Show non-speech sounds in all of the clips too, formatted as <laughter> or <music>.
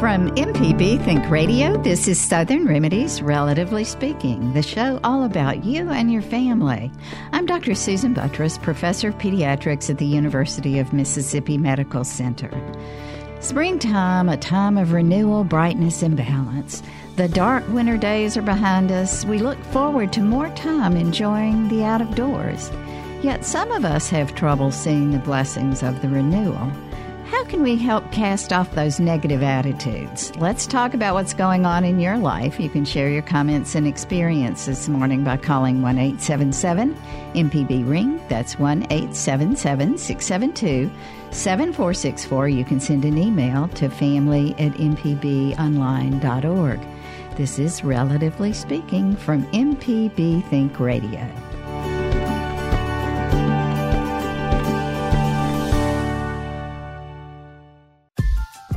From MPB Think Radio, this is Southern Remedies, Relatively Speaking, the show all about you and your family. I'm Dr. Susan Buttross, Professor of Pediatrics at the University of Mississippi Medical Center. Springtime, a time of renewal, brightness, and balance. The dark winter days are behind us. We look forward to more time enjoying the out of doors. Yet some of us have trouble seeing the blessings of the renewal. How can we help cast off those negative attitudes? Let's talk about what's going on in your life. You can share your comments and experience this morning by calling 1 877 MPB Ring. That's 1 877 672 7464. You can send an email to family at mpbonline.org. This is Relatively Speaking from MPB Think Radio.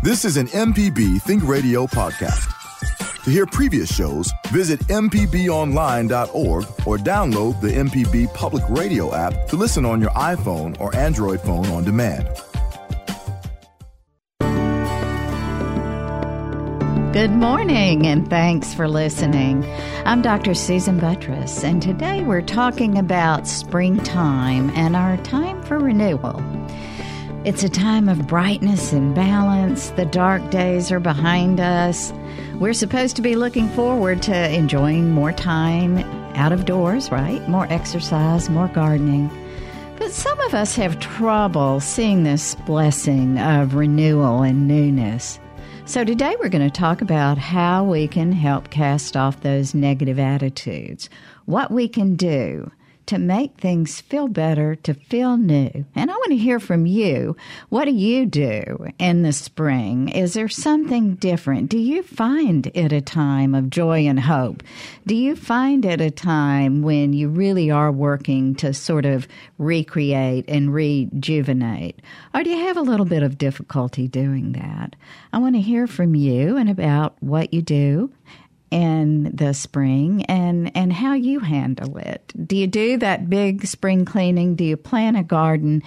This is an MPB Think Radio podcast. To hear previous shows, visit MPBOnline.org or download the MPB Public Radio app to listen on your iPhone or Android phone on demand. Good morning, and thanks for listening. I'm Dr. Susan Buttross, and today we're talking about springtime and our time for renewal. It's a time of brightness and balance. The dark days are behind us. We're supposed to be looking forward to enjoying more time out of doors, right? More exercise, more gardening. But some of us have trouble seeing this blessing of renewal and newness. So today we're going to talk about how we can help cast off those negative attitudes, what we can do to make things feel better, to feel new. And I want to hear from you. What do you do in the spring? Is there something different? Do you find it a time of joy and hope? Do you find it a time when you really are working to sort of recreate and rejuvenate? Or do you have a little bit of difficulty doing that? I want to hear from you and about what you do in the spring and and how you handle it. Do you do that big spring cleaning? Do you plant a garden?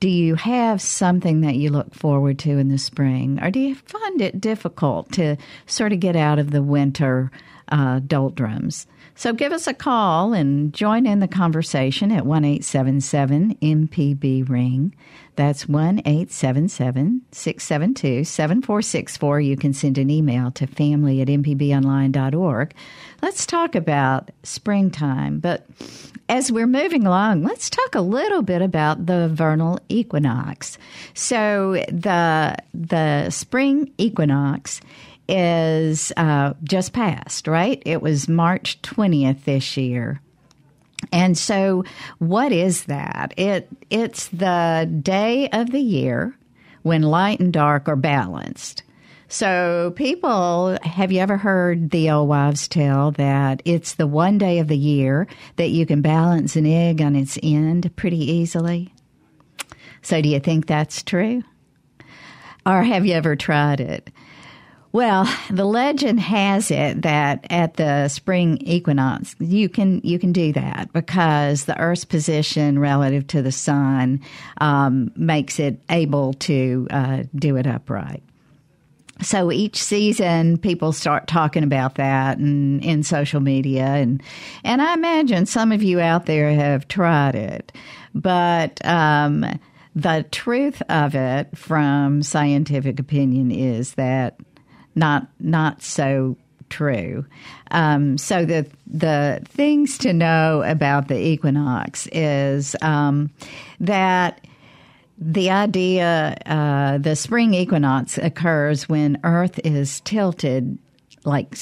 Do you have something that you look forward to in the spring? Or do you find it difficult to sort of get out of the winter uh, doldrums? So give us a call and join in the conversation at 1 877 MPB Ring. That's 1 877 672 7464. You can send an email to family at mpbonline.org. Let's talk about springtime, but as we're moving along, let's talk a little bit about the vernal equinox. So the the spring equinox is uh, just passed, right? It was March 20th this year. And so, what is that? It it's the day of the year when light and dark are balanced. So, people, have you ever heard the old wives' tell that it's the one day of the year that you can balance an egg on its end pretty easily? So, do you think that's true? Or have you ever tried it? Well, the legend has it that at the spring equinox, you can you can do that because the Earth's position relative to the sun um, makes it able to uh, do it upright. So each season, people start talking about that and in social media, and and I imagine some of you out there have tried it, but. Um, the truth of it from scientific opinion is that not not so true. Um, so the the things to know about the equinox is um, that the idea uh, the spring equinox occurs when Earth is tilted like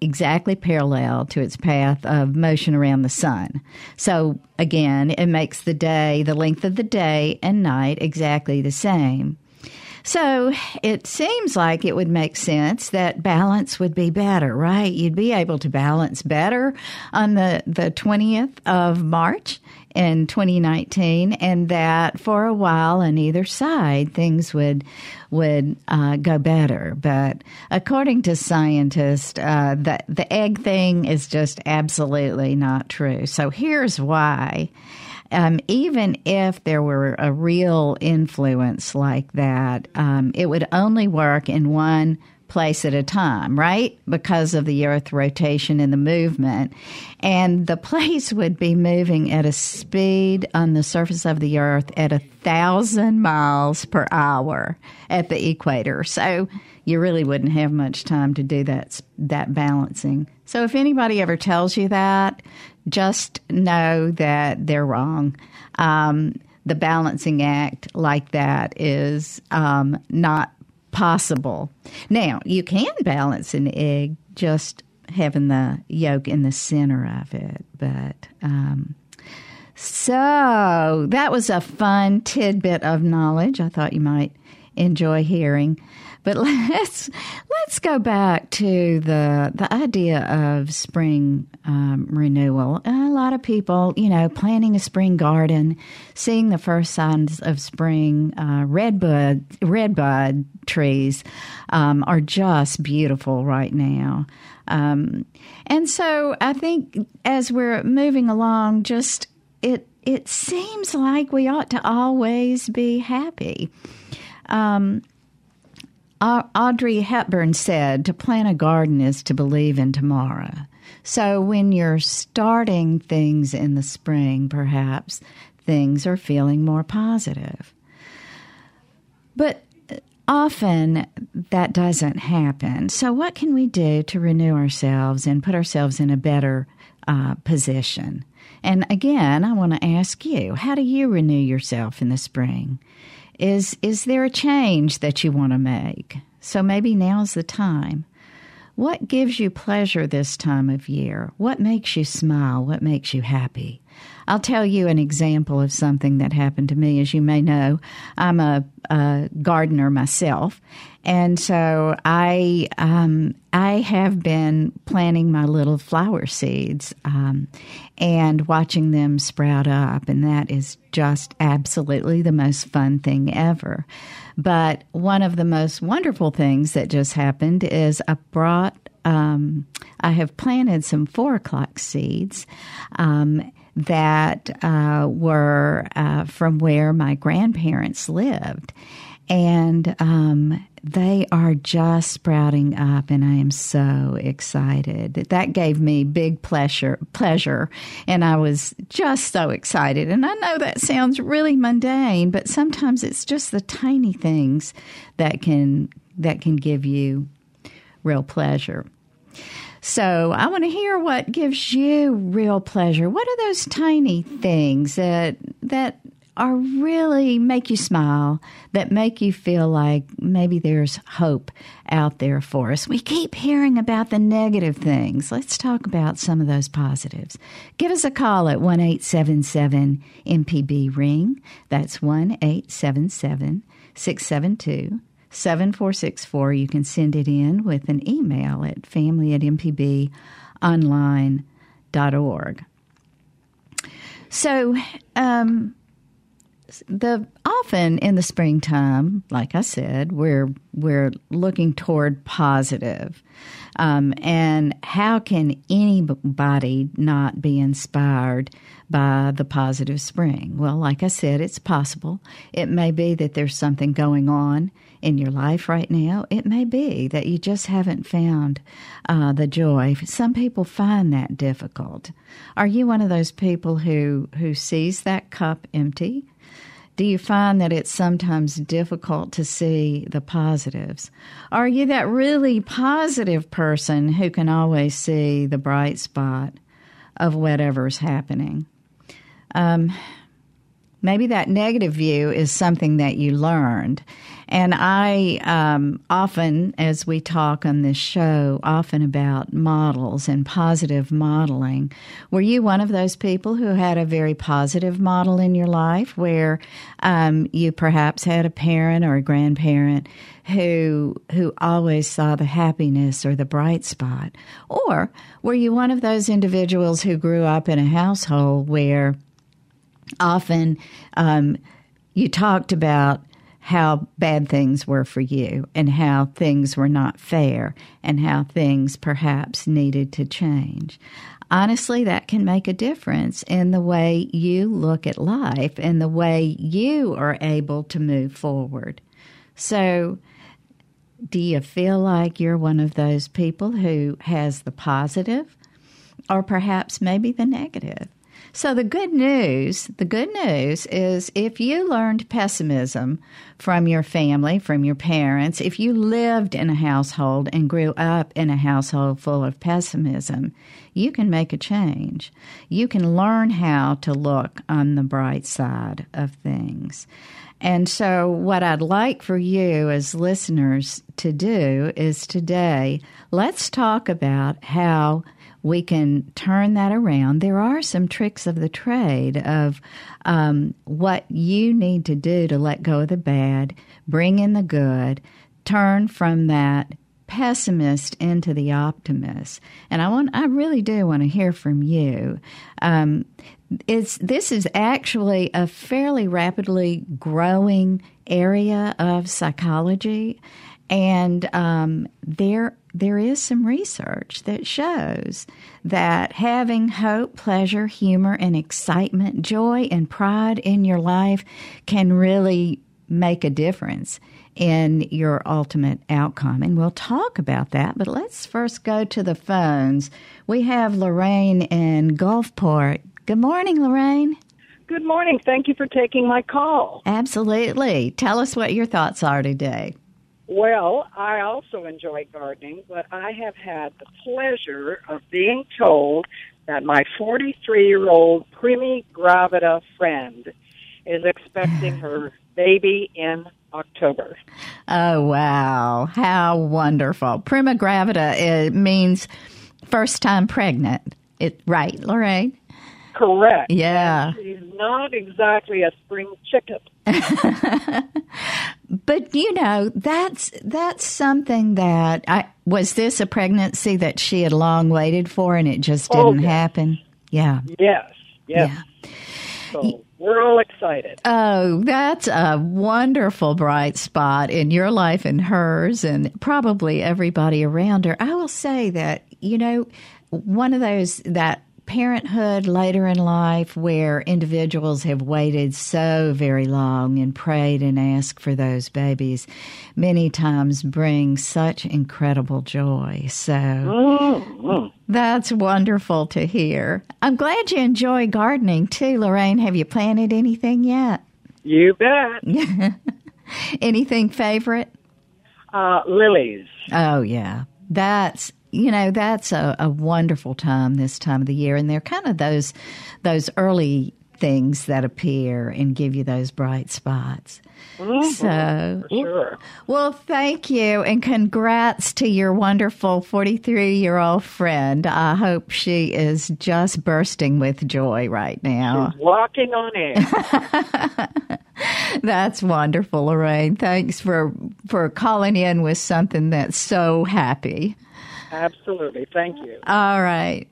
exactly parallel to its path of motion around the sun. So again, it makes the day, the length of the day and night exactly the same. So it seems like it would make sense that balance would be better, right? You'd be able to balance better on the, the 20th of March in 2019, and that for a while on either side things would would uh, go better. But according to scientists, uh, the the egg thing is just absolutely not true. So here's why um, even if there were a real influence like that, um, it would only work in one place at a time, right? Because of the earth rotation and the movement. And the <laughs> place would be moving at a speed on the surface of the earth at a thousand miles per hour at the equator. So you really wouldn't have much time to do that, that balancing. So if anybody ever tells you that, just know that they're wrong. Um, the balancing act like that is um, not possible. Now, you can balance an egg just having the yolk in the center of it, but. Um, so that was a fun tidbit of knowledge I thought you might enjoy hearing. But <laughs> let's let's go back to the the idea of spring um, renewal. A lot of people, you know, planting a spring garden, seeing the first signs of spring, uh, redbud redbud trees um, are just beautiful right now. Um, and so I think as we're moving along, just it it seems like we ought to always be happy. Um, Audrey Hepburn said, To plant a garden is to believe in tomorrow. So when you're starting things in the spring, perhaps things are feeling more positive. But often that doesn't happen. So, what can we do to renew ourselves and put ourselves in a better uh, position? And again, I want to ask you how do you renew yourself in the spring? Is is there a change that you want to make? So maybe now's the time. What gives you pleasure this time of year? What makes you smile? What makes you happy? I'll tell you an example of something that happened to me. As you may know, I'm a, a gardener myself, and so I um, I have been planting my little flower seeds um, and watching them sprout up, and that is just absolutely the most fun thing ever. But one of the most wonderful things that just happened is I brought um, I have planted some four o'clock seeds um, that uh, were uh, from where my grandparents lived. And um, they are just sprouting up, and I am so excited. That gave me big pleasure, pleasure, and I was just so excited. And I know that sounds really mundane, but sometimes it's just the tiny things that can that can give you real pleasure. So I want to hear what gives you real pleasure. What are those tiny things that that are really make you smile, that make you feel like maybe there's hope out there for us. We keep hearing about the negative things. Let's talk about some of those positives. Give us a call at 1 877 MPB Ring. That's 1 877 672 7464. You can send it in with an email at family at mpbonline.org. So, um, the often in the springtime, like I said, we're we're looking toward positive. Um, and how can anybody not be inspired by the positive spring? Well, like I said, it's possible. It may be that there's something going on in your life right now. It may be that you just haven't found uh, the joy. Some people find that difficult. Are you one of those people who who sees that cup empty? Do you find that it's sometimes difficult to see the positives? Are you that really positive person who can always see the bright spot of whatever's happening? Um, maybe that negative view is something that you learned and I um, often, as we talk on this show, often about models and positive modeling. Were you one of those people who had a very positive model in your life where um, you perhaps had a parent or a grandparent who who always saw the happiness or the bright spot? Or were you one of those individuals who grew up in a household where often um, you talked about how bad things were for you and how things were not fair and how things perhaps needed to change. Honestly, that can make a difference in the way you look at life and the way you are able to move forward. So, Do you feel like you're one of those people who has the positive or perhaps maybe the negative? So the good news, the good news is if you learned pessimism from your family, from your parents, if you lived in a household and grew up in a household full of pessimism, you can make a change. You can learn how to look on the bright side of things. And so, what I'd like for you as listeners to do is today, let's talk about how we can turn that around. There are some tricks of the trade of um, what you need to do to let go of the bad, bring in the good, turn from that pessimist into the optimist. And I want, I really do want to hear from you. Um, it's this is actually a fairly rapidly growing area of psychology, and um, there there is some research that shows that having hope, pleasure, humor, and excitement, joy, and pride in your life can really make a difference in your ultimate outcome. And we'll talk about that, but let's first go to the phones. We have Lorraine in Gulfport. Good morning, Lorraine. Good morning. Thank you for taking my call. Absolutely. Tell us what your thoughts are today. Well, I also enjoy gardening, but I have had the pleasure of being told that my 43 year old primi gravida friend is expecting <laughs> her baby in October. Oh, wow. How wonderful. Prima gravida it means first time pregnant. It right, Lorraine? Correct. Yeah. She's not exactly a spring chicken. <laughs> but you know, that's that's something that I was this a pregnancy that she had long waited for and it just oh, didn't okay. happen. Yeah. Yes. Yes. Yeah. So we're all excited. Oh, that's a wonderful bright spot in your life and hers, and probably everybody around her. I will say that, you know, one of those that parenthood later in life where individuals have waited so very long and prayed and asked for those babies many times bring such incredible joy. So Mm-hmm. that's wonderful to hear. I'm glad you enjoy gardening too, Lorraine. Have you planted anything yet? You bet. <laughs> Anything favorite? Uh, lilies. Oh, yeah. That's you know that's a, a wonderful time this time of the year. And they're kind of those those early things that appear and give you those bright spots. Mhm, so sure. well thank you. And congrats to your wonderful 43 year old friend. I hope she is just bursting with joy right now. She's walking on air. <laughs> that's wonderful lorraine. Thanks for for calling in with something that's so happy Absolutely. Thank you. All right.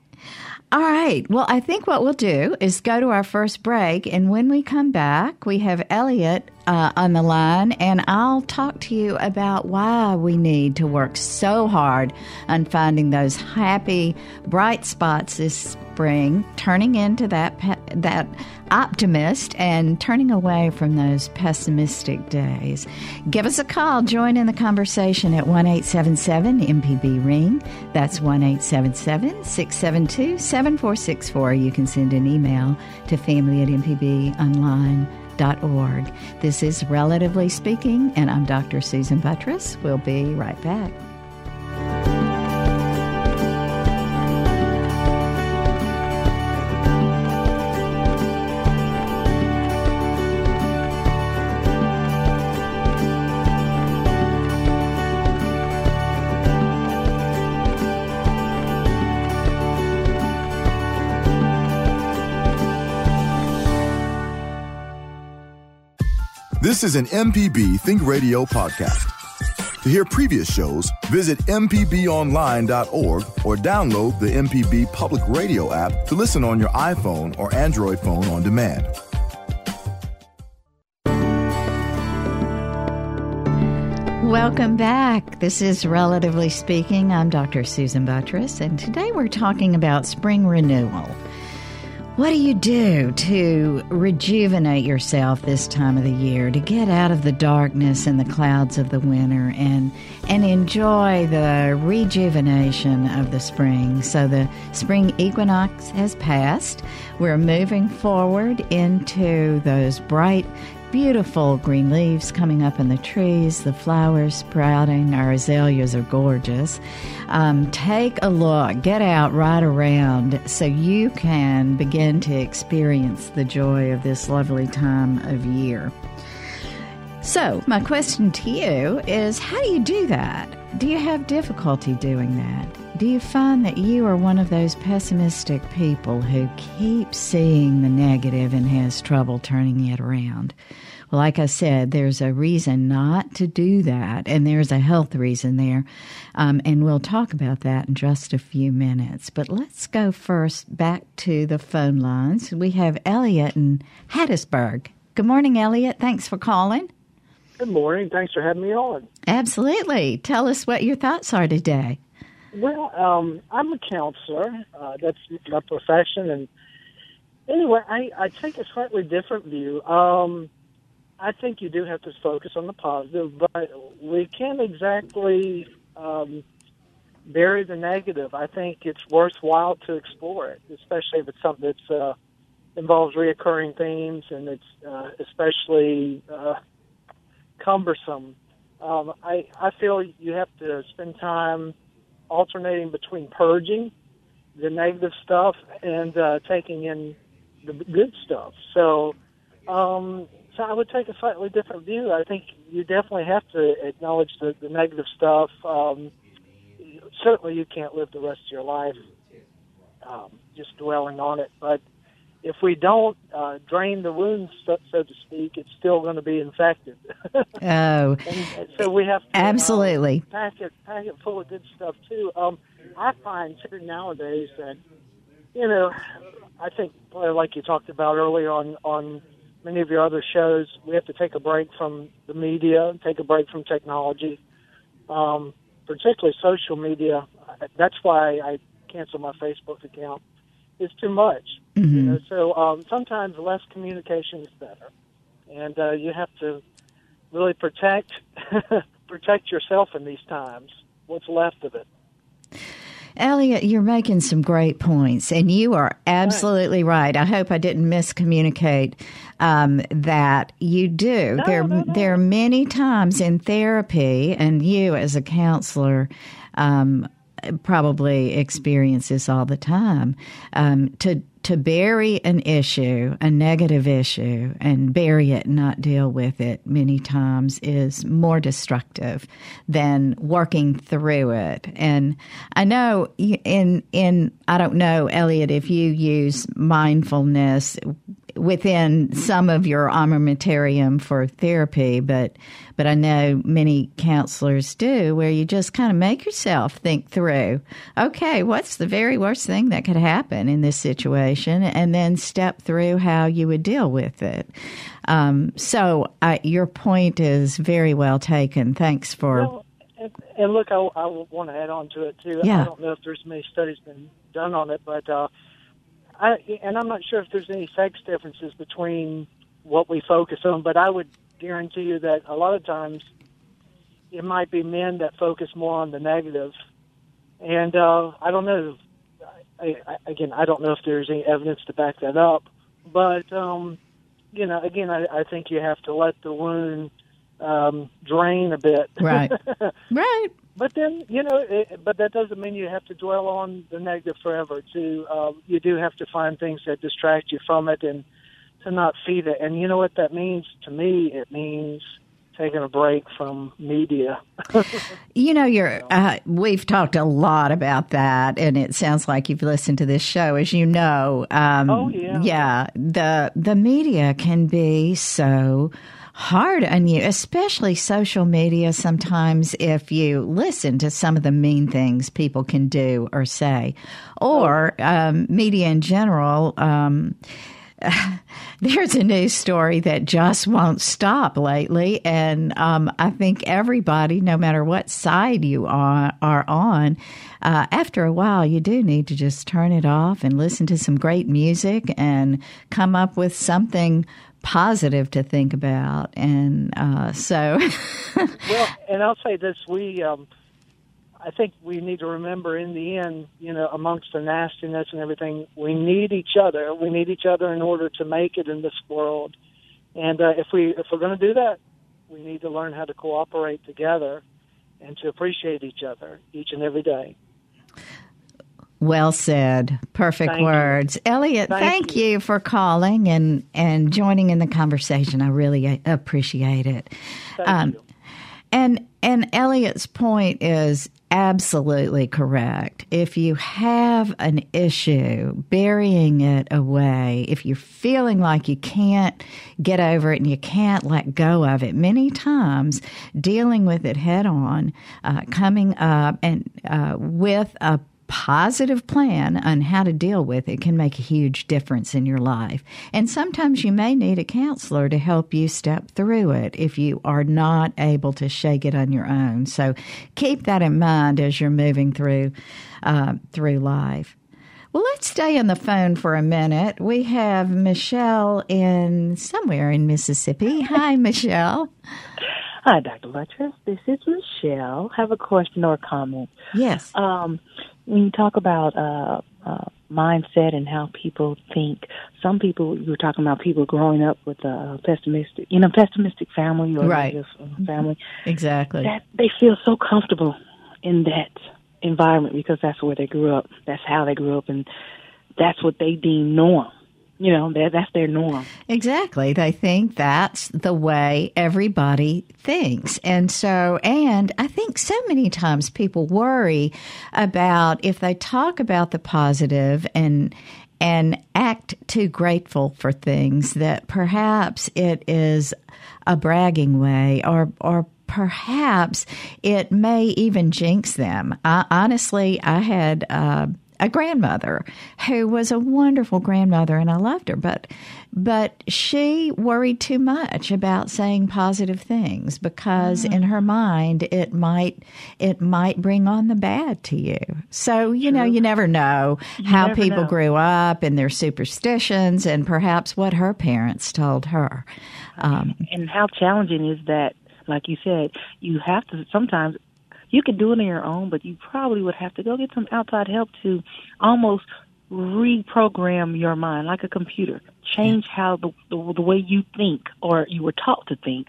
All right. Well, I think what we'll do is go to our first break. And when we come back, we have Elliot uh, on the line, and I'll talk to you about why we need to work so hard on finding those happy, bright spots spring, turning into that, pe- that optimist and turning away from those pessimistic days. Give us a call. Join in the conversation at one eight seven seven MPB Ring. That's 1 877 672 7464. You can send an email to family at mpbonline.org. This is Relatively Speaking, and I'm Dr. Susan Buttross. We'll be right back. This is an MPB Think Radio podcast. To hear previous shows, visit MPBOnline.org or download the MPB Public Radio app to listen on your iPhone or Android phone on demand. Welcome back. This is Relatively Speaking. I'm Dr. Susan Buttross, and today we're talking about spring renewal. What do you do to rejuvenate yourself this time of the year, to get out of the darkness and the clouds of the winter and and enjoy the rejuvenation of the spring? So the spring equinox has passed. We're moving forward into those bright beautiful green leaves coming up in the trees, the flowers sprouting. Our azaleas are gorgeous. Um, take a look, get out right around so you can begin to experience the joy of this lovely time of year. So, my question to you is how do you do that? Do you have difficulty doing that? Do you find that you are one of those pessimistic people who keeps seeing the negative and has trouble turning it around? Well, like I said, there's a reason not to do that, and there's a health reason there. Um, and we'll talk about that in just a few minutes. But let's go first back to the phone lines. We have Elliot in Hattiesburg. Good morning, Elliot. Thanks for calling. Good morning. Thanks for having me on. Absolutely. Tell us what your thoughts are today. Well, um, I'm a counselor. Uh, that's my profession, and anyway, I, I take a slightly different view. Um, I think you do have to focus on the positive, but we can't exactly um, bury the negative. I think it's worthwhile to explore it, especially if it's something that uh, involves reoccurring themes and it's uh, especially uh, cumbersome. Um, I I feel you have to spend time alternating between purging the negative stuff and uh, taking in the good stuff. So, um, so I would take a slightly different view. I think you definitely have to acknowledge the, the negative stuff. Um, certainly, you can't live the rest of your life um, just dwelling on it, but if we don't uh, drain the wounds, so, so, to speak, it's still going to be infected. <laughs> oh, and so we have to absolutely uh, pack it pack it full of good stuff too. Um, I find too nowadays that you know, I think like you talked about earlier on on many of your other shows, we have to take a break from the media, take a break from technology, um, particularly social media. That's why I canceled my Facebook account is too much. Mm-hmm. You know, so um, sometimes less communication is better, and uh, you have to really protect <laughs> protect yourself in these times. What's left of it. Elliot, you're making some great points, and you are absolutely right. I hope I didn't miscommunicate um, that you do. No, there, no, no. there are many times in therapy, and you as a counselor um, probably experience this all the time. Um, to to bury an issue, a negative issue, and bury it not deal with it many times is more destructive than working through it. And I know in in I don't know, Elliot, if you use mindfulness within some of your armamentarium for therapy, but but I know many counselors do, where you just kind of make yourself think through, okay, what's the very worst thing that could happen in this situation, and then step through how you would deal with it. Um, so uh, your point is very well taken. Thanks for. Well, and, and look, I, I want to add on to it too. Yeah. I don't know if there's many studies been done on it, but uh, I and I'm not sure if there's any sex differences between what we focus on, but I would guarantee you that a lot of times it might be men that focus more on the negative. And uh, I don't know. I, I, again, I don't know if there's any evidence to back that up, but um, you know, again, I, I think you have to let the wound um, drain a bit. Right. <laughs> right. But then, you know, it, but that doesn't mean you have to dwell on the negative forever. To uh, you do have to find things that distract you from it and to not feed it. And you know what that means to me? It means taking a break from media. <laughs> you know, you're. Uh, we've talked a lot about that, and it sounds like you've listened to this show, as you know. Um, oh yeah. Yeah. The the media can be so hard on you, especially social media. Sometimes, if you listen to some of the mean things people can do or say, or um, media in general. Um, <laughs> there's a news story that just won't stop lately. And um, I think everybody, no matter what side you are, are on, uh, after a while, you do need to just turn it off and listen to some great music and come up with something positive to think about. And uh, so. <laughs> well, and I'll say this we. Um, I think we need to remember in the end, you know, amongst the nastiness and everything, we need each other. We need each other in order to make it in this world. And uh, if we if we're going to do that, we need to learn how to cooperate together and to appreciate each other each and every day. Well said. Perfect thank words. You. Elliot, thank, thank you. you. for calling and, and joining in the conversation. I really appreciate it. Thank um, you. And and Elliot's point is absolutely correct. If you have an issue, burying it away, if you're feeling like you can't get over it and you can't let go of it, many times dealing with it head on, uh, coming up and uh, with a positive plan on how to deal with it can make a huge difference in your life. And sometimes you may need a counselor to help you step through it if you are not able to shake it on your own. So keep that in mind as you're moving through uh, through life. Well, let's stay on the phone for a minute. We have Michelle in somewhere in Mississippi. Hi, <laughs> Michelle. Hi, Dr. Buttross. This is Michelle. Have a question or a comment? Yes. Um, when you talk about uh, uh, mindset and how people think, some people you were talking about people growing up with a pessimistic, you know, pessimistic family or right. negative family. Exactly. That they feel so comfortable in that environment because that's where they grew up. That's how they grew up, and that's what they deem norm you know that's their norm. Exactly. They think that's the way everybody thinks. And so and i think so many times people worry about if they talk about the positive and and act too grateful for things that perhaps it is a bragging way or or perhaps it may even jinx them. I, honestly i had uh, a grandmother who was a wonderful grandmother and I loved her but but she worried too much about saying positive things because mm-hmm. in her mind it might it might bring on the bad to you. So, you True. know, you never know you how never people know. grew up and their superstitions and perhaps what her parents told her. Um, and how challenging is that like you said, you have to sometimes you could do it on your own, but you probably would have to go get some outside help to almost reprogram your mind like a computer. Change how the, the, the way you think or you were taught to think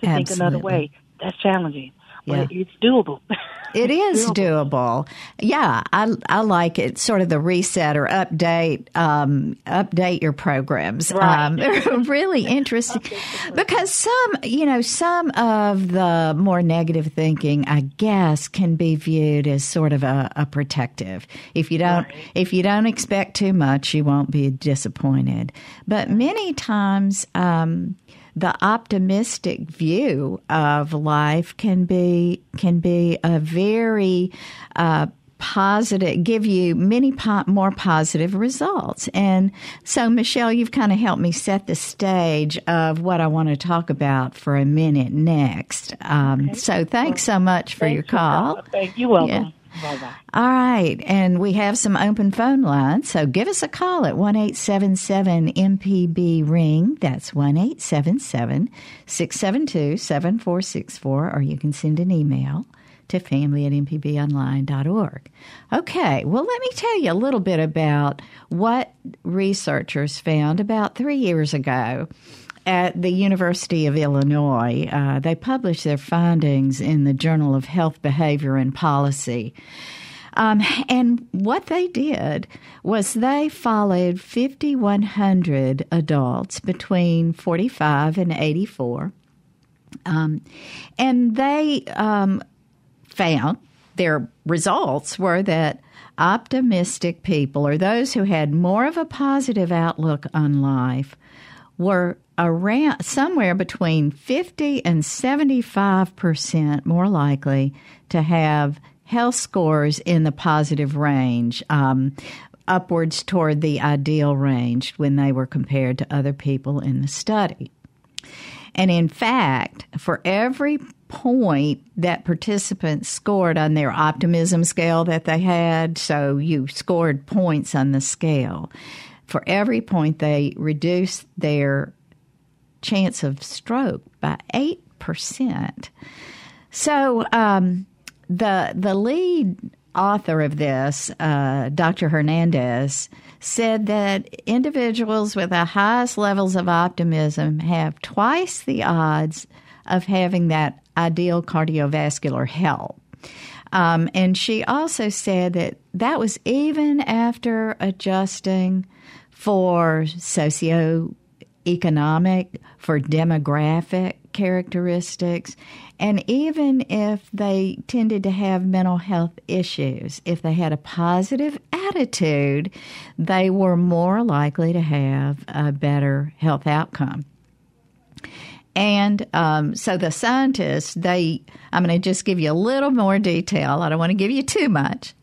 to Absolutely. think another way. That's challenging. Yeah. It's doable. <laughs> It is doable. Yeah, I I like it. Sort of the reset or update um, update your programs. Right. Um, <laughs> really interesting because some you know some of the more negative thinking, I guess, can be viewed as sort of a, a protective. If you don't right. if you don't expect too much, you won't be disappointed. But many times. Um, the optimistic view of life can be can be a very uh, positive, give you many po- more positive results. And so, Michelle, you've kind of helped me set the stage of what I want to talk about for a minute next. Um, okay. So, thanks so much for your call. Thank you. Welcome. Yeah. Bye-bye. All right. And we have some open phone lines. So give us a call at 1 MPB Ring. That's 1 672 7464. Or you can send an email to family at mpbonline.org. Okay, well, let me tell you a little bit about what researchers found about three years ago at the University of Illinois. Uh, they published their findings in the Journal of Health Behavior and Policy. Um, and what they did was they followed 5,100 adults between 45 and 84. Um, and they um, found their results were that optimistic people, or those who had more of a positive outlook on life, were around somewhere between 50 and 75 percent more likely to have health scores in the positive range. Um, upwards toward the ideal range when they were compared to other people in the study. And in fact, for every point that participants scored on their optimism scale that they had, so you scored points on the scale, for every point they reduce their chance of stroke by 8%. So um, the, the lead author of this, uh, Dr. Hernandez, said that individuals with the highest levels of optimism have twice the odds of having that ideal cardiovascular health. Um, and she also said that that was even after adjusting for socioeconomic, for demographic characteristics, and even if they tended to have mental health issues, if they had a positive attitude, they were more likely to have a better health outcome. And um, so the scientists, they, I'm going to just give you a little more detail. I don't want to give you too much.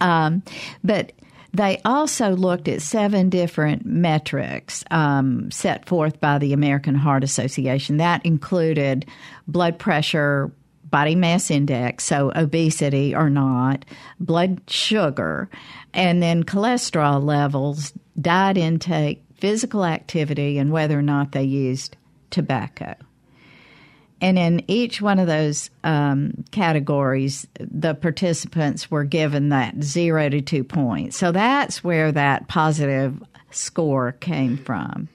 Um, but they also looked at seven different metrics um, set forth by the American Heart Association. That included blood pressure, body mass index, so obesity or not, blood sugar, and then cholesterol levels, diet intake, physical activity, and whether or not they used tobacco. And in each one of those um, categories, the participants were given that zero to two points. So that's where that positive score came from.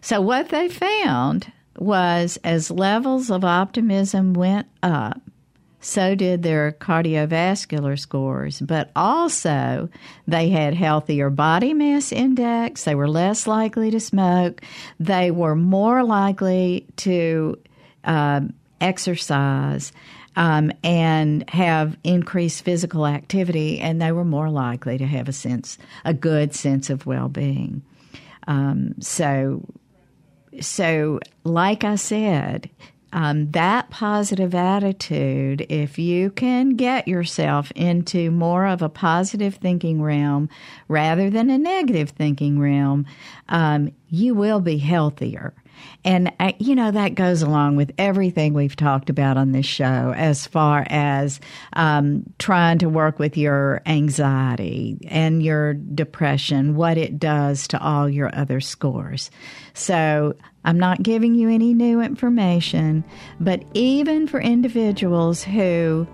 So, what they found was as levels of optimism went up, so did their cardiovascular scores, but also they had healthier body mass index, they were less likely to smoke, they were more likely to uh, exercise um, and have increased physical activity, and they were more likely to have a sense, a good sense of well being. Um, so, so like I said, um, that positive attitude, if you can get yourself into more of a positive thinking realm rather than a negative thinking realm, um, you will be healthier. And, uh, you know, that goes along with everything we've talked about on this show as far as um, trying to work with your anxiety and your depression, what it does to all your other scores. So I'm not giving you any new information, but even for individuals who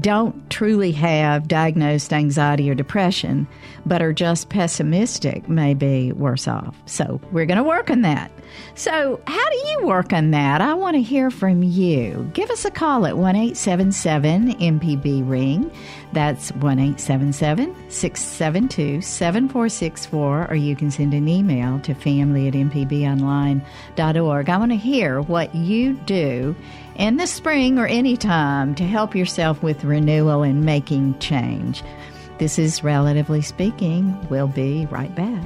don't truly have diagnosed anxiety or depression, but are just pessimistic, may be worse off. So we're going to work on that. So, how do you work on that? I want to hear from you. Give us a call at 1 877 MPB Ring. That's 1 877 672 7464, or you can send an email to family at mpbonline.org. I want to hear what you do in the spring or any time to help yourself with renewal and making change. This is Relatively Speaking. We'll be right back.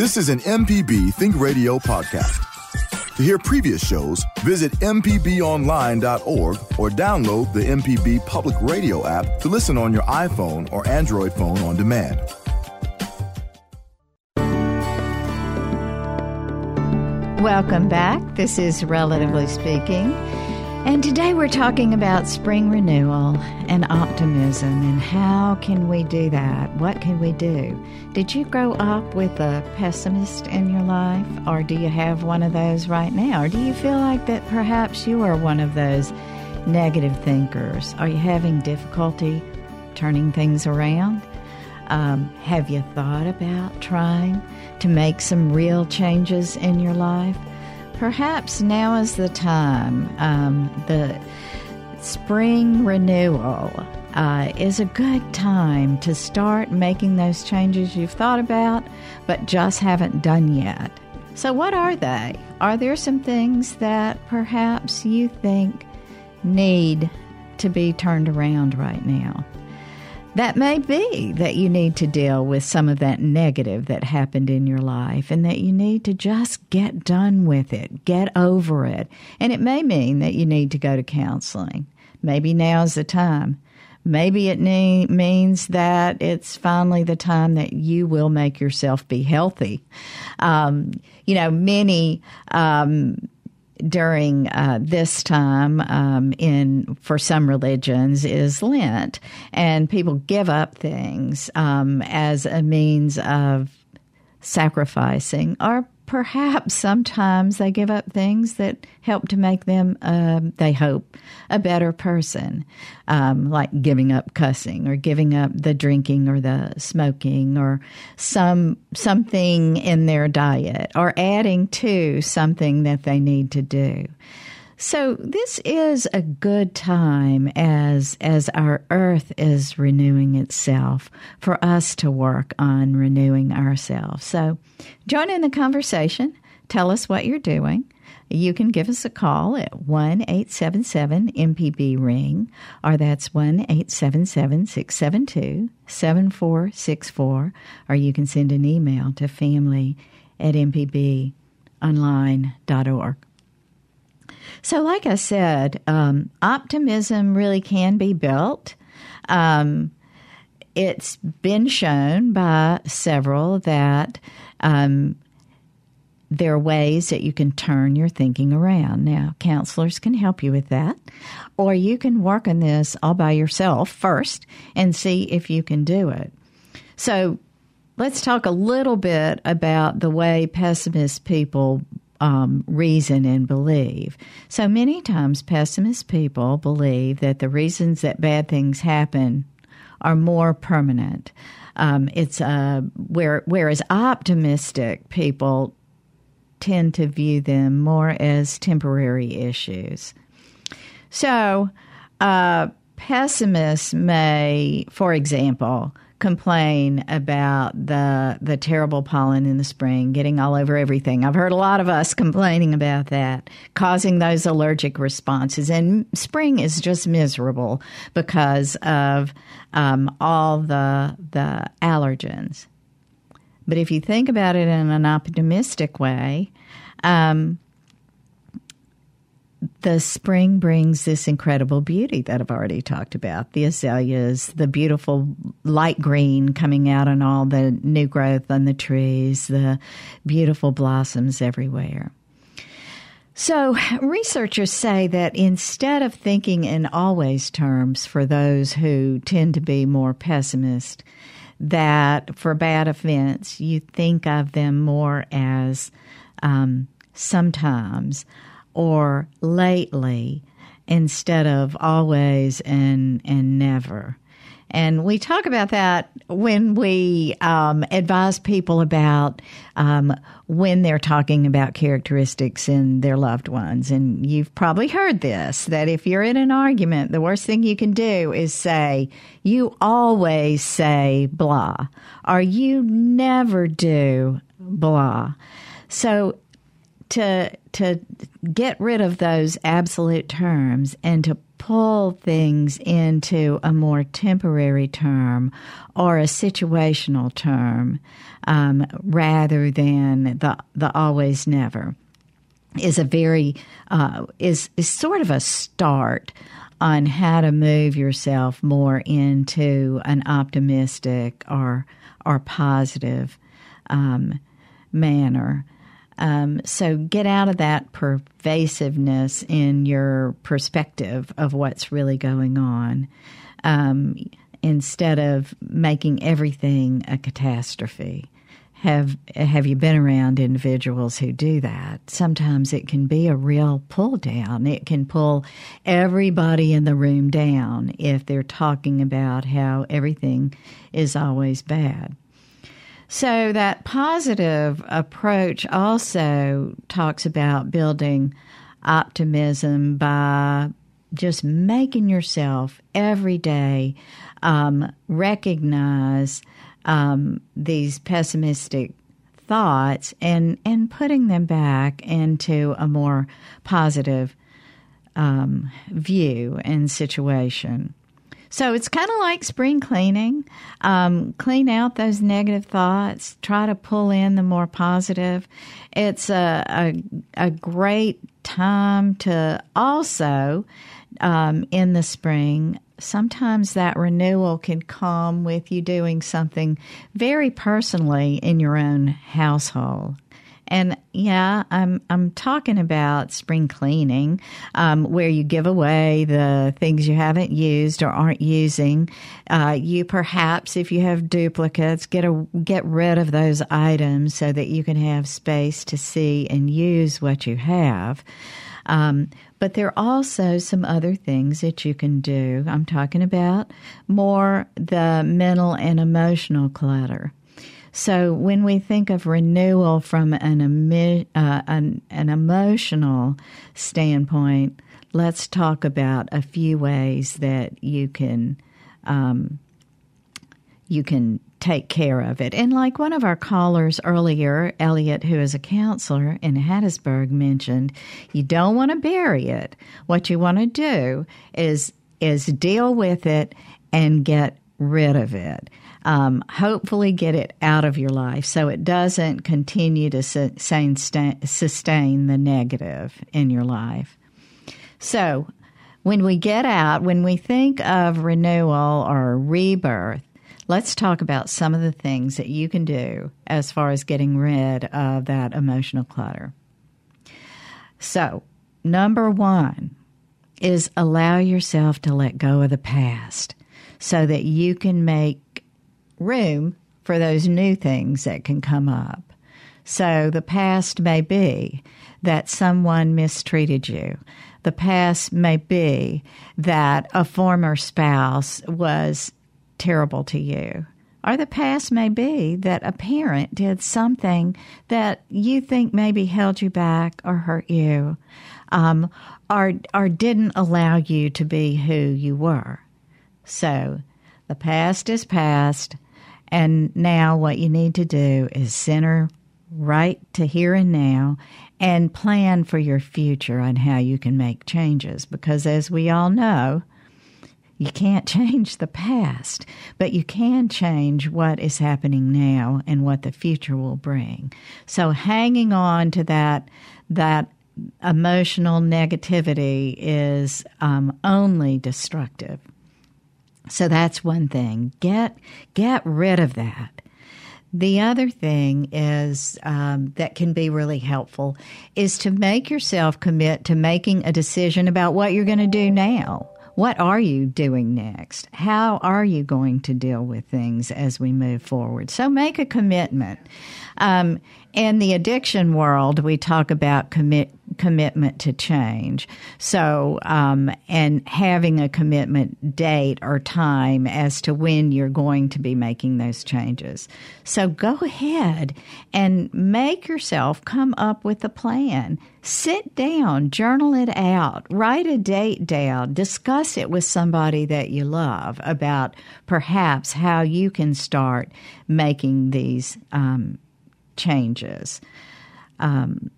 This is an MPB Think Radio podcast. To hear previous shows, visit MPBOnline.org or download the MPB Public Radio app to listen on your iPhone or Android phone on demand. Welcome back. This is Relatively Speaking. And today we're talking about spring renewal and optimism and how can we do that? What can we do? Did you grow up with a pessimist in your life or do you have one of those right now? Or do you feel like that perhaps you are one of those negative thinkers? Are you having difficulty turning things around? Um, have you thought about trying to make some real changes in your life? Perhaps now is the time. Um, the spring renewal uh, is a good time to start making those changes you've thought about but just haven't done yet. So, what are they? Are there some things that perhaps you think need to be turned around right now? That may be that you need to deal with some of that negative that happened in your life and that you need to just get done with it, get over it. And it may mean that you need to go to counseling. Maybe now's the time. Maybe it ne- means that it's finally the time that you will make yourself be healthy. Um, you know, many um, during uh, this time um, in for some religions is Lent, and people give up things um, as a means of sacrificing or perhaps sometimes they give up things that help to make them, um, they hope, a better person, um, like giving up cussing or giving up the drinking or the smoking or some something in their diet or adding to something that they need to do. So this is a good time as as our earth is renewing itself for us to work on renewing ourselves. So join in the conversation. Tell us what you're doing. You can give us a call at 1 877 MPB Ring, or that's 1 877 672 7464, or you can send an email to family at mpbonline.org. So, like I said, um, optimism really can be built. Um, it's been shown by several that um, there are ways that you can turn your thinking around. Now, counselors can help you with that, or you can work on this all by yourself first and see if you can do it. So, let's talk a little bit about the way pessimist people um, reason and believe. So many times, pessimist people believe that the reasons that bad things happen are more permanent. Um, it's uh, where whereas optimistic people tend to view them more as temporary issues. So, uh, pessimists may, for example, complain about the the terrible pollen in the spring getting all over everything. I've heard a lot of us complaining about that, causing those allergic responses. And spring is just miserable because of um, all the the allergens. But if you think about it in an optimistic way, um, the spring brings this incredible beauty that I've already talked about the azaleas, the beautiful light green coming out on all the new growth on the trees, the beautiful blossoms everywhere. So, researchers say that instead of thinking in always terms for those who tend to be more pessimist, that for bad events, you think of them more as um, sometimes or lately instead of always and and never. And we talk about that when we um, advise people about um, when they're talking about characteristics in their loved ones. And you've probably heard this that if you're in an argument, the worst thing you can do is say, You always say blah, or you never do blah. So to to get rid of those absolute terms and to pull things into a more temporary term or a situational term um, rather than the the always never is a very uh, is is sort of a start on how to move yourself more into an optimistic or or positive um, manner. Um, so get out of that pervasiveness in your perspective of what's really going on um, instead of making everything a catastrophe. Have have you been around individuals who do that? Sometimes it can be a real pull down. It can pull everybody in the room down if they're talking about how everything is always bad. So that positive approach also talks about building optimism by just making yourself every day um, recognize um, these pessimistic thoughts and and putting them back into a more positive um, view and situation. So it's kind of like spring cleaning. Um, clean out those negative thoughts. Try to pull in the more positive. It's a a, a great time to also um, in the spring. Sometimes that renewal can come with you doing something very personally in your own household. And yeah, I'm I'm talking about spring cleaning, um, where you give away the things you haven't used or aren't using. Uh, you perhaps, if you have duplicates, get a get rid of those items so that you can have space to see and use what you have. Um, but there are also some other things that you can do. I'm talking about more the mental and emotional clutter. So when we think of renewal from an, uh, an, an emotional standpoint, let's talk about a few ways that you can um, you can take care of it. And like one of our callers earlier, Elliot, who is a counselor in Hattiesburg, mentioned, you don't want to bury it. What you want to do is is deal with it and get rid of it um, hopefully get it out of your life so it doesn't continue to sustain, sustain the negative in your life. So, when we get out, when we think of renewal or rebirth, let's talk about some of the things that you can do as far as getting rid of that emotional clutter. So, number one is allow yourself to let go of the past so that you can make room for those new things that can come up. So the past may be that someone mistreated you. The past may be that a former spouse was terrible to you. Or the past may be that a parent did something that you think maybe held you back or hurt you, um, or, or didn't allow you to be who you were. So the past is past. And now what you need to do is center right to here and now and plan for your future on how you can make changes. Because as we all know, you can't <laughs> change the past, but you can change what is happening now and what the future will bring. So hanging on to that that emotional negativity is um, only destructive. So that's one thing. Get get rid of that. The other thing is um, that can be really helpful is to make yourself commit to making a decision about what you're going to do now. What are you doing next? How are you going to deal with things as we move forward? So make a commitment. Um, in the addiction world, we talk about commit commitment to change. So, um, and having a commitment date or time as to when you're going to be making those changes. So go ahead and make yourself come up with a plan. Sit down, journal it out, write a date down, discuss it with somebody that you love about perhaps how you can start making these um, changes. Um,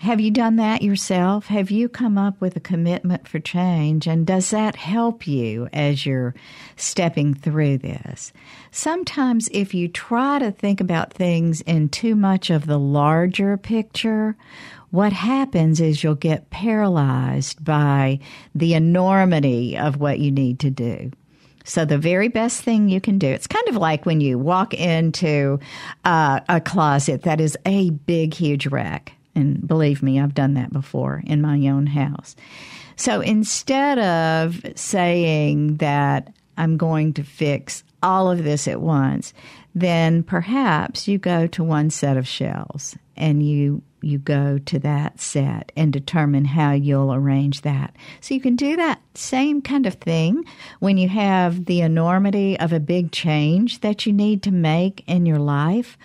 have you done that yourself? Have you come up with a commitment for change? And does that help you as you're stepping through this? Sometimes, if you try to think about things in too much of the larger picture, what happens is you'll get paralyzed by the enormity of what you need to do. So the very best thing you can do, it's kind of like when you walk into uh, a closet that is a big, huge wreck. And believe me, I've done that before in my own house. So instead of saying that I'm going to fix all of this at once, then perhaps you go to one set of shelves and you you go to that set and determine how you'll arrange that. So you can do that same kind of thing when you have the enormity of a big change that you need to make in your life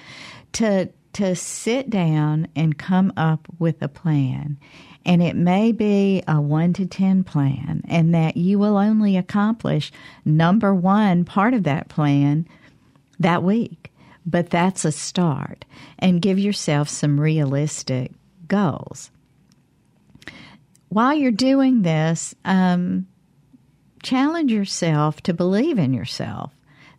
to to sit down and come up with a plan. And it may be a 1 to 10 plan, and that you will only accomplish number one part of that plan that week. But that's a start. And give yourself some realistic goals. While you're doing this, um, challenge yourself to believe in yourself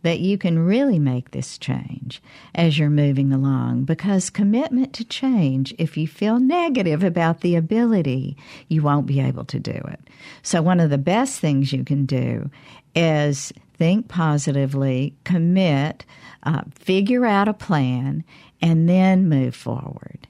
that you can really make this change as you're moving along because commitment to change, if you feel negative about the ability, you won't be able to do it. So, one of the best things you can do is think positively, commit, uh, figure out a plan, and then move forward.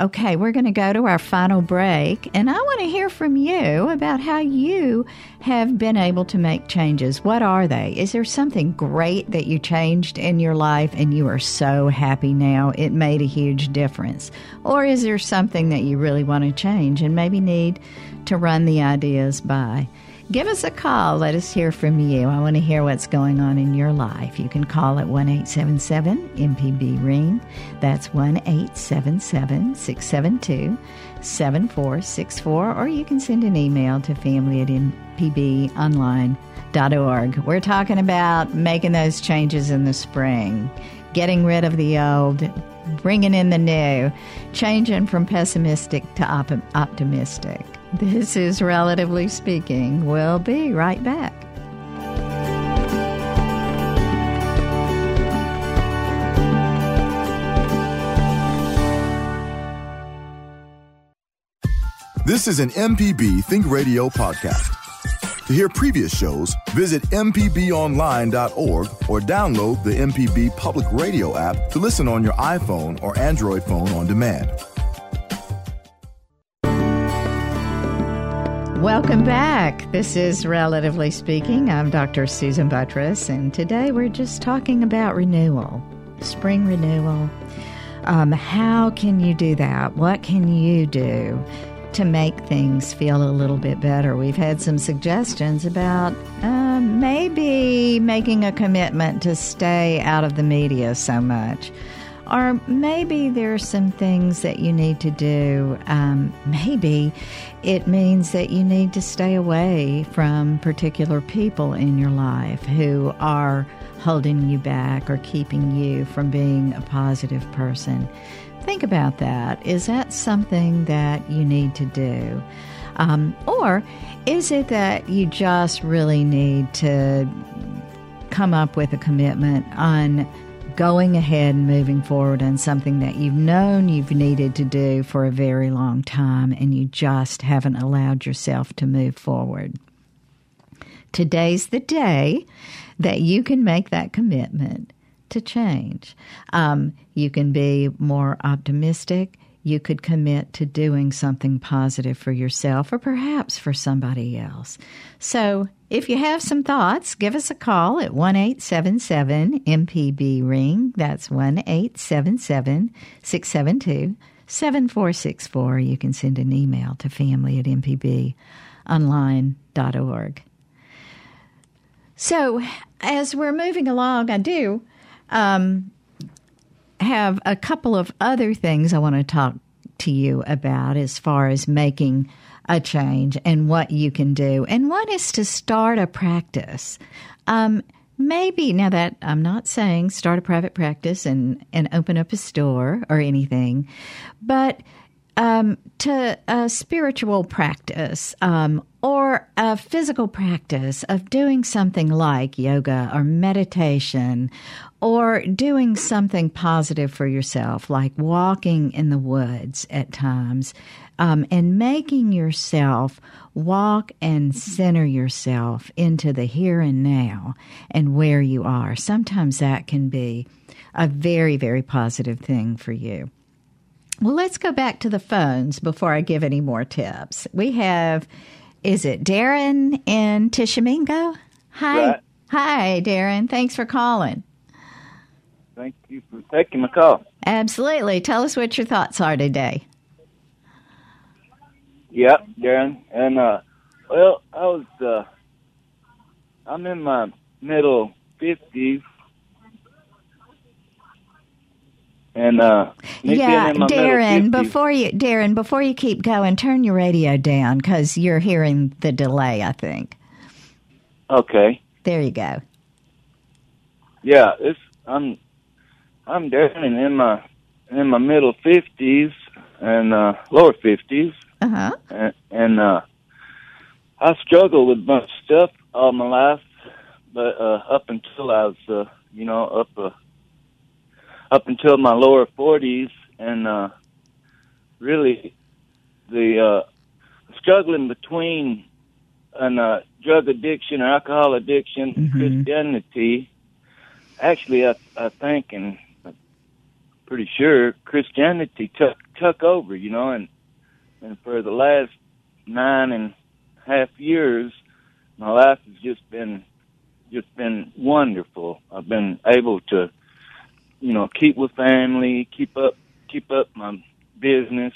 Okay, we're going to go to our final break, and I want to hear from you about how you have been able to make changes. What are they? Is there something great that you changed in your life and you are so happy now it made a huge difference? Or is there something that you really want to change and maybe need to run the ideas by? Give us a call. Let us hear from you. I want to hear what's going on in your life. You can call at 1 877 MPB Ring. That's 1 877 672 7464. Or you can send an email to family at mpbonline.org. We're talking about making those changes in the spring, getting rid of the old, bringing in the new, changing from pessimistic to op- optimistic. <laughs> This is Relatively Speaking. We'll be right back. This is an MPB Think Radio podcast. To hear previous shows, visit MPBOnline.org or download the MPB Public Radio app to listen on your iPhone or Android phone on demand. Welcome back. This is Relatively Speaking. I'm Dr. Susan Buttross, and today we're just talking about renewal, spring renewal. Um, how can you do that? What can you do to make things feel a little bit better? We've had some suggestions about uh, maybe making a commitment to stay out of the media so much. Or maybe there are some things that you need to do. Um, maybe it means that you need to stay away from particular people in your life who are holding you back or keeping you from being a positive person. Think about that. Is that something that you need to do? Um, or is it that you just really need to come up with a commitment on going ahead and moving forward on something that you've known you've needed to do for a very long time and you just haven't allowed yourself to move forward. Today's the day that you can make that commitment to change. Um, you can be more optimistic you could commit to doing something positive for yourself or perhaps for somebody else. So, if you have some thoughts, give us a call at 1 877 MPB Ring. That's 1 877 672 7464. You can send an email to family at mpbonline.org. So, as we're moving along, I do um, have a couple of other things I want to talk to you about as far as making a change and what you can do. And one is to start a practice. Um, maybe now that I'm not saying start a private practice and, and open up a store or anything, but um, to a spiritual practice um, or a physical practice of doing something like yoga or meditation or doing something positive for yourself, like walking in the woods at times, um, and making yourself walk and center yourself into the here and now and where you are. Sometimes that can be a very, very positive thing for you. Well, let's go back to the phones before I give any more tips. We have, is it Darren in Tishomingo? Hi. Right. Hi, Darren. Thanks for calling. Thank you for taking my call. Absolutely. Tell us what your thoughts are today. Yep, Darren. And uh well, I was uh I'm in my middle fifties. And uh yeah, in my middle Darren, before you Darren, before you keep going, turn your radio down cuz you're hearing the delay, I think. Okay. There you go. Yeah, it's I'm I'm and in my in my middle fifties and uh lower fifties Uh-huh. and, and uh I struggled with a bunch of stuff all my life, but uh, up until I was, uh, you know, up uh, up until my lower forties, and uh, really the uh, struggling between an uh, drug addiction or alcohol addiction, Mhm. Christianity. Actually, I, I think and pretty sure Christianity took took over, you know, and and for the last nine and a half years, my life has just been just been wonderful. I've been able to, you know, keep with family, keep up keep up my business,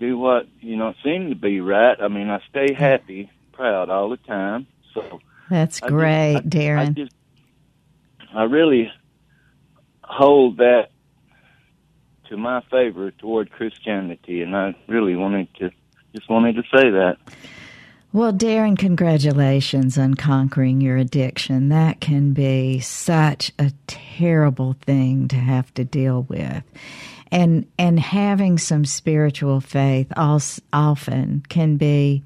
do what you know seem to be right. I mean, I stay happy, proud all the time. So That's I just- great, I- Darren. I just, I really hold that to my favor toward Christianity, and I really wanted to just wanted to say that. Well, Darren, congratulations on conquering your addiction. That can be such a terrible thing to have to deal with. And and having some spiritual faith als- often can be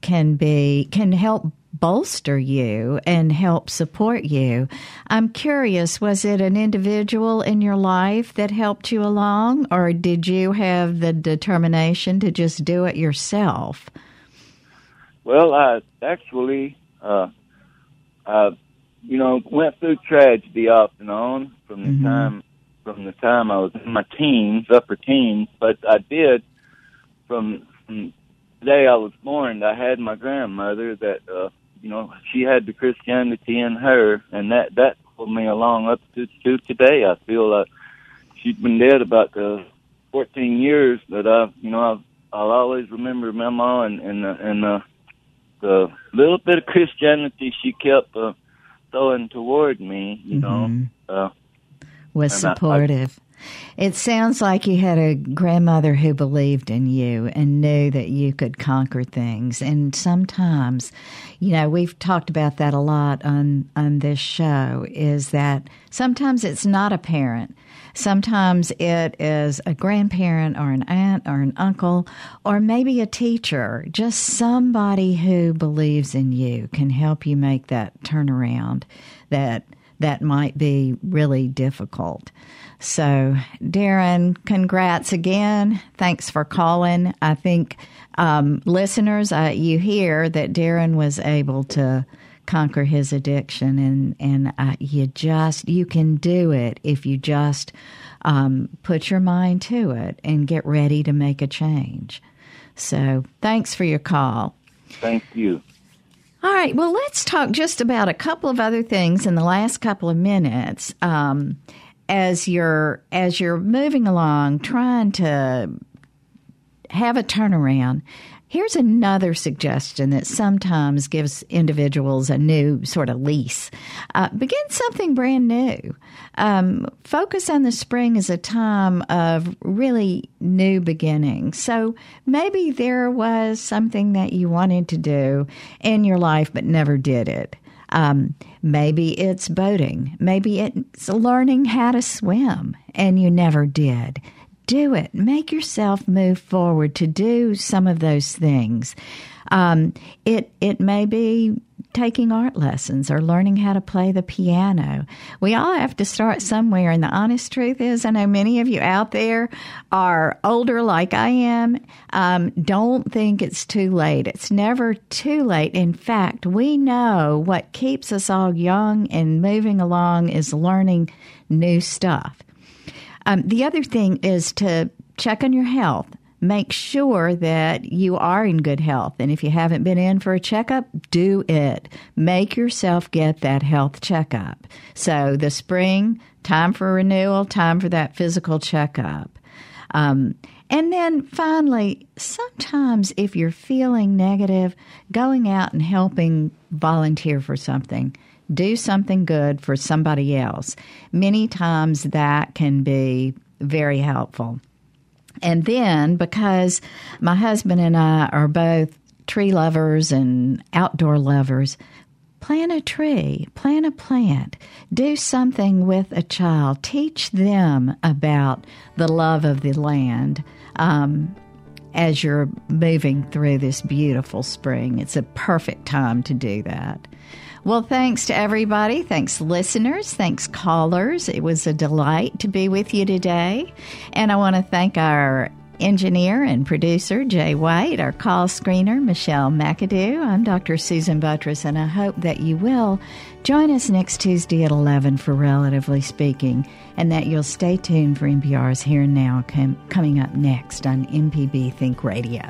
can be can help bolster you and help support you. I'm curious, was it an individual in your life that helped you along or did you have the determination to just do it yourself? Well, I actually, uh, I, you know, went through tragedy off and on from the Mhm. time from the time I was in my teens, upper teens. But I did from, from the day I was born. I had my grandmother that, uh, you know, she had the Christianity in her, and that that pulled me along up to to today. I feel like she's been dead about uh, 14 years, but I, you know, I'll, I'll always remember Mama and and uh, and uh, the little bit of Christianity she kept uh, throwing toward me, you know. Mhm. Uh, was And I- I- supportive. It sounds like you had a grandmother who believed in you and knew that you could conquer things. And sometimes, you know, we've talked about that a lot on on this show. Is that sometimes it's not a parent. Sometimes it is a grandparent or an aunt or an uncle or maybe a teacher. Just somebody who believes in you can help you make that turnaround. That that might be really difficult. So, Darren, congrats again. Thanks for calling. I think um, listeners, uh, you hear that Darren was able to conquer his addiction, and and uh, you just you can do it if you just um, put your mind to it and get ready to make a change. So, thanks for your call. thank you. All right. Well, let's talk just about a couple of other things in the last couple of minutes. Um, as you're as you're moving along, trying to have a turnaround. Here's another suggestion that sometimes gives individuals a new sort of lease. Uh, begin something brand new. Um, focus on the spring as a time of really new beginnings. So maybe there was something that you wanted to do in your life but never did it. Um, maybe it's boating. Maybe it's learning how to swim and you never did do it. Make yourself move forward to do some of those things. Um, it it may be taking art lessons or learning how to play the piano. We all have to start somewhere, and the honest truth is, I know many of you out there are older, like I am. Um, don't think it's too late. It's never too late. In fact, we know what keeps us all young and moving along is learning new stuff. Um, the other thing is to check on your health. Make sure that you are in good health. And if you haven't been in for a checkup, do it. Make yourself get that health checkup. So the spring, time for renewal, time for that physical checkup. Um, and then finally, sometimes if you're feeling negative, going out and helping volunteer for something do something good for somebody else. Many times that can be very helpful. And then because my husband and I are both tree lovers and outdoor lovers, plant a tree, plant a plant, do something with a child, teach them about the love of the land. Um, as you're moving through this beautiful spring. It's a perfect time to do that. Well, thanks to everybody. Thanks, listeners. Thanks, callers. It was a delight to be with you today. And I want to thank our engineer and producer, Jay White, our call screener, Michelle McAdoo. I'm Dr. Susan Buttross, and I hope that you will join us next Tuesday at 11 for Relatively Speaking, and that you'll stay tuned for NPR's Here and Now com- coming up next on MPB Think Radio.